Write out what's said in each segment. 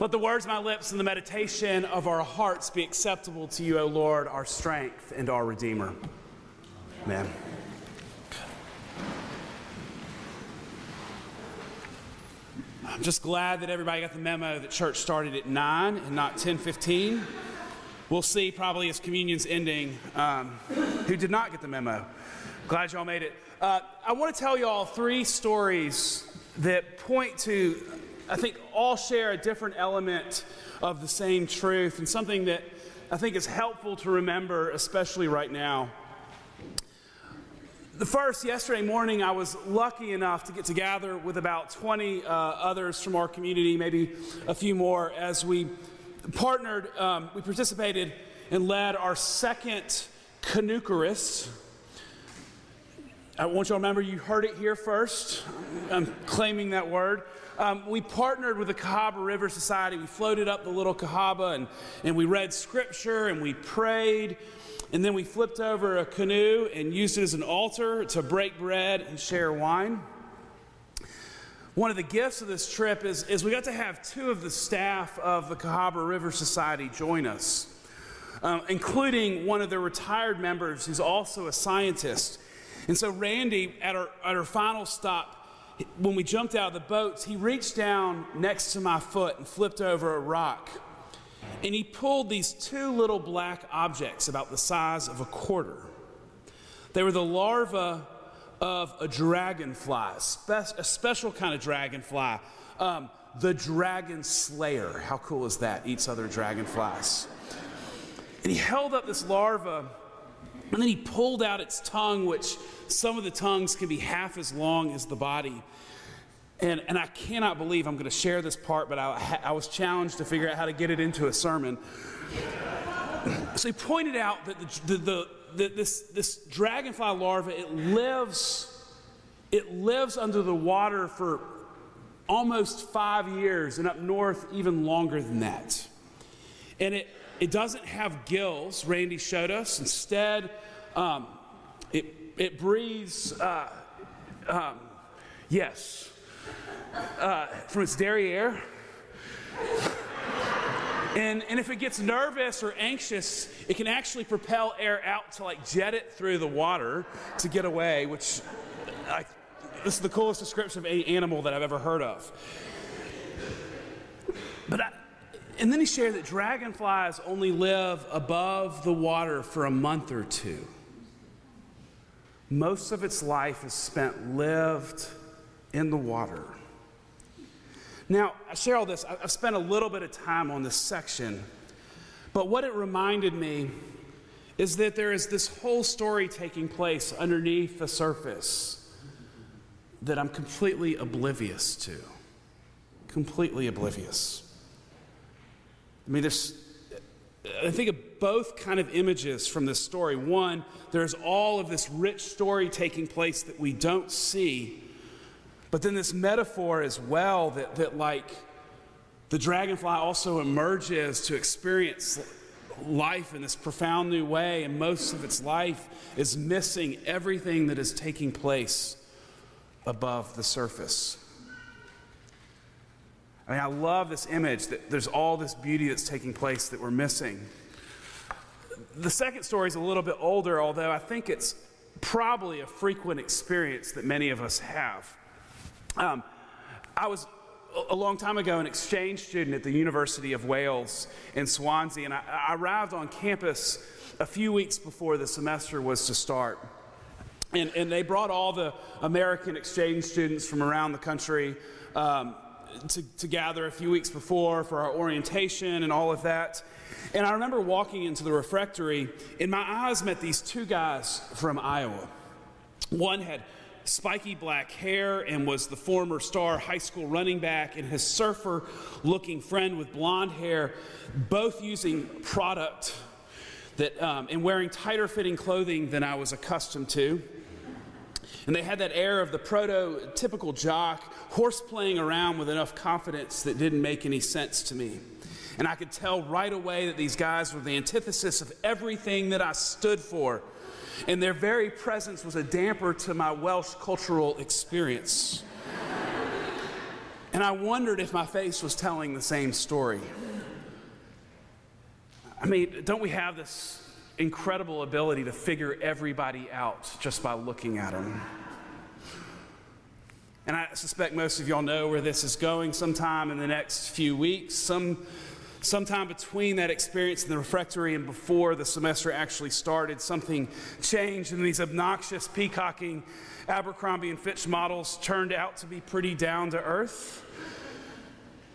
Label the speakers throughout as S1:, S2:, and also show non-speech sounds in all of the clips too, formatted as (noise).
S1: Let the words of my lips and the meditation of our hearts be acceptable to you, O Lord, our strength and our Redeemer. Amen. I'm just glad that everybody got the memo that church started at 9 and not 10:15. We'll see probably as communion's ending um, who did not get the memo. Glad y'all made it. Uh, I want to tell y'all three stories that point to, I think, all share a different element of the same truth and something that I think is helpful to remember, especially right now. The first, yesterday morning, I was lucky enough to get together with about 20 uh, others from our community, maybe a few more, as we partnered, um, we participated and led our second Canoeucharist. I want you to remember you heard it here first. I'm claiming that word. Um, we partnered with the Cahaba River Society. We floated up the little Cahaba and, and we read scripture and we prayed and then we flipped over a canoe and used it as an altar to break bread and share wine. One of the gifts of this trip is, is we got to have two of the staff of the Cahaba River Society join us, um, including one of their retired members who's also a scientist. And so, Randy, at our, at our final stop, when we jumped out of the boats, he reached down next to my foot and flipped over a rock and he pulled these two little black objects about the size of a quarter. They were the larvae of a dragonfly, a special kind of dragonfly, um, the dragon slayer. How cool is that? Eats other dragonflies. And he held up this larva, and then he pulled out its tongue, which some of the tongues can be half as long as the body. And, and I cannot believe I'm going to share this part, but I, I was challenged to figure out how to get it into a sermon. (laughs) So he pointed out that the, the, the, this, this dragonfly larva, it lives, it lives under the water for almost five years, and up north, even longer than that. And it, it doesn't have gills, Randy showed us. Instead, um, it, it breathes, uh, um, yes, uh, from its derriere. And, and if it gets nervous or anxious, it can actually propel air out to like jet it through the water to get away, which I, this is the coolest description of any animal that I've ever heard of. But I, and then he shared that dragonflies only live above the water for a month or two. Most of its life is spent lived in the water. Now, I share all this. I've spent a little bit of time on this section, but what it reminded me is that there is this whole story taking place underneath the surface that I'm completely oblivious to. Completely oblivious. I mean, there's, I think of both kind of images from this story. One, there's all of this rich story taking place that we don't see but then this metaphor as well that, that like the dragonfly also emerges to experience life in this profound new way, and most of its life is missing everything that is taking place above the surface. I mean, I love this image that there's all this beauty that's taking place that we're missing. The second story is a little bit older, although I think it's probably a frequent experience that many of us have. Um, I was a long time ago an exchange student at the University of Wales in Swansea, and I, I arrived on campus a few weeks before the semester was to start. And, and they brought all the American exchange students from around the country um, to, to gather a few weeks before for our orientation and all of that. And I remember walking into the refectory, and my eyes met these two guys from Iowa. One had spiky black hair and was the former star high school running back, and his surfer looking friend with blonde hair, both using product that, um, and wearing tighter fitting clothing than I was accustomed to. And they had that air of the prototypical jock, horse playing around with enough confidence that didn't make any sense to me. And I could tell right away that these guys were the antithesis of everything that I stood for and their very presence was a damper to my Welsh cultural experience. And I wondered if my face was telling the same story. I mean, don't we have this incredible ability to figure everybody out just by looking at them? And I suspect most of y'all know where this is going sometime in the next few weeks. Some, sometime between that experience in the refectory and before the semester actually started, something changed, and these obnoxious, peacocking Abercrombie and Fitch models turned out to be pretty down to earth.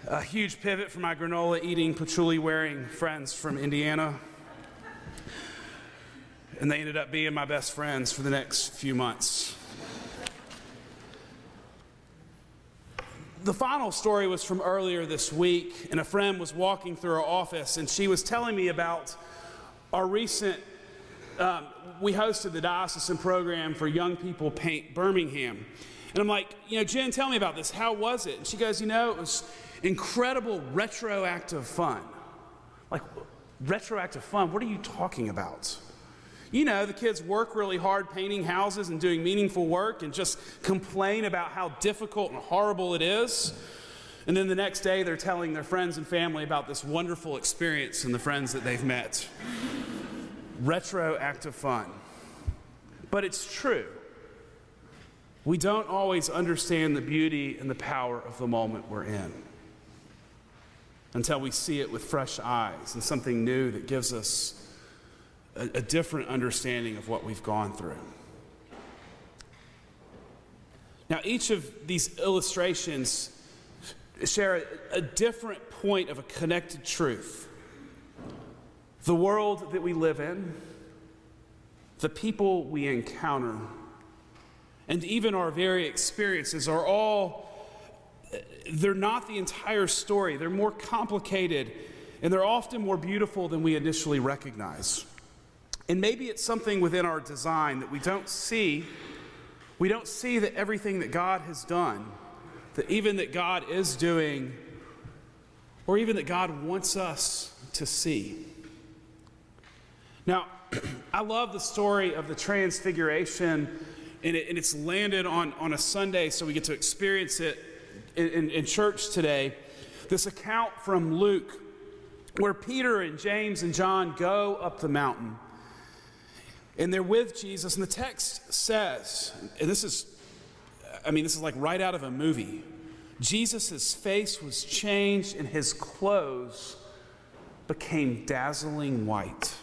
S1: A huge pivot for my granola eating, patchouli wearing friends from Indiana. And they ended up being my best friends for the next few months. The final story was from earlier this week, and a friend was walking through our office, and she was telling me about our recent. Um, we hosted the diocesan program for young people paint Birmingham. And I'm like, you know, Jen, tell me about this. How was it? And she goes, you know, it was incredible retroactive fun. Like, retroactive fun? What are you talking about? You know, the kids work really hard painting houses and doing meaningful work and just complain about how difficult and horrible it is. And then the next day, they're telling their friends and family about this wonderful experience and the friends that they've met. Retroactive fun. But it's true. We don't always understand the beauty and the power of the moment we're in until we see it with fresh eyes and something new that gives us a, a different understanding of what we've gone through. Now, each of these illustrations share a, a, different point of a connected truth. The world that we live in, the people we encounter, and even our very experiences are all, they're not the entire story. They're more complicated, and they're often more beautiful than we initially recognize. And maybe it's something within our design that we don't see. We don't see that everything that God has done, that even that God is doing, or even that God wants us to see. Now, (clears throat) I love the story of the Transfiguration, and, it, and, it's landed on, on a Sunday, so we get to experience it in, in, in church today. This account from Luke, where Peter and James and John go up the mountain. And they're with Jesus, and the text says, and this is, I mean, this is like right out of a movie. Jesus' face was changed, and his clothes became dazzling white.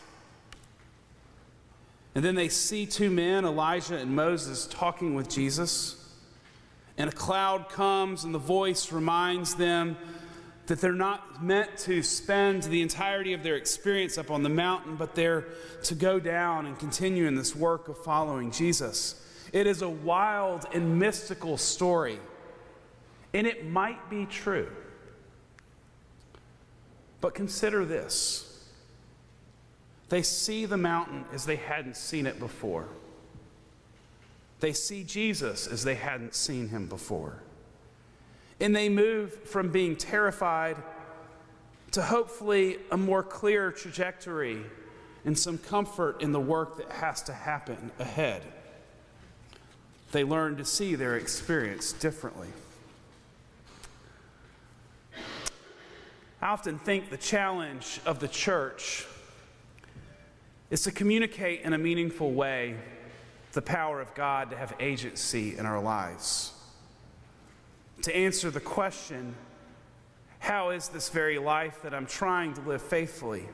S1: And then they see two men, Elijah and Moses, talking with Jesus. And a cloud comes, and the voice reminds them that they're not meant to spend the entirety of their experience up on the mountain, but they're to go down and continue in this work of following Jesus. It is a wild and mystical story, and it might be true. But consider this they see the mountain as they hadn't seen it before, they see Jesus as they hadn't seen him before. And they move from being terrified to hopefully a more clear trajectory and some comfort in the work that has to happen ahead. They learn to see their experience differently. I often think the challenge of the church is to communicate in a meaningful way the power of God to have agency in our lives to answer the question how is this very life that I'm trying to live faithfully?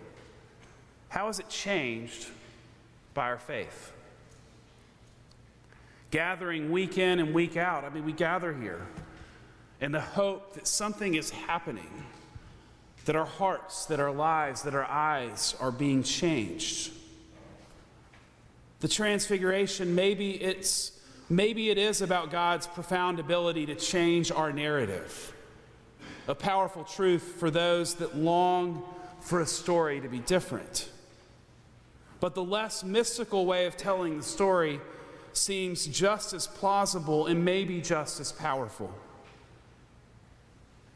S1: How is it changed by our faith? Gathering week in and week out, I mean, we gather here in the hope that something is happening, that our hearts, that our lives, that our eyes are being changed. The transfiguration, maybe it's Maybe it is about God's profound ability to change our narrative, a powerful truth for those that long for a story to be different. But the less mystical way of telling the story seems just as plausible and maybe just as powerful.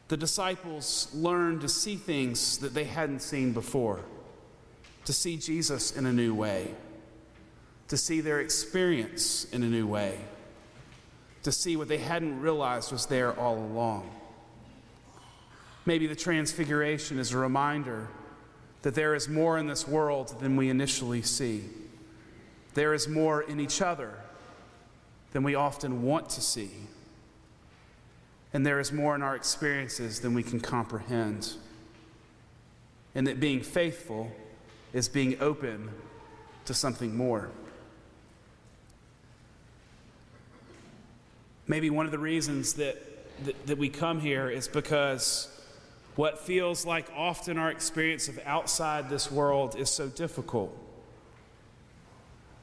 S1: The disciples learned to see things that they hadn't seen before, to see Jesus in a new way to see their experience in a new way, to see what they hadn't realized was there all along. Maybe the transfiguration is a reminder that there is more in this world than we initially see. There is more in each other than we often want to see. And there is more in our experiences than we can comprehend. And that being faithful is being open to something more. Maybe one of the reasons that, that, that, we come here is because what feels like often our experience of outside this world is so difficult.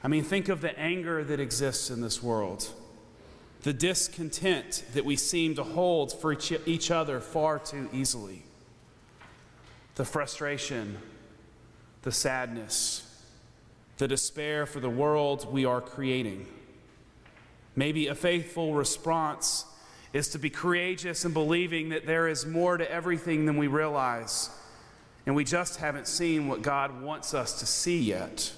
S1: I mean, think of the anger that exists in this world, the discontent that we seem to hold for each, each other far too easily, the frustration, the sadness, the despair for the world we are creating. Maybe a faithful response is to be courageous in believing that there is more to everything than we realize, and we just haven't seen what God wants us to see yet.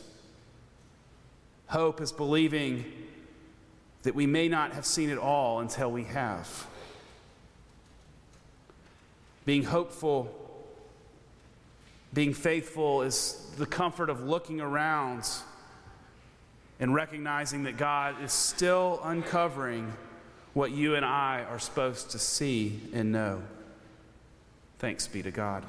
S1: Hope is believing that we may not have seen it all until we have. Being hopeful, being faithful is the comfort of looking around and recognizing that God is still uncovering what you and I are supposed to see and know. Thanks be to God.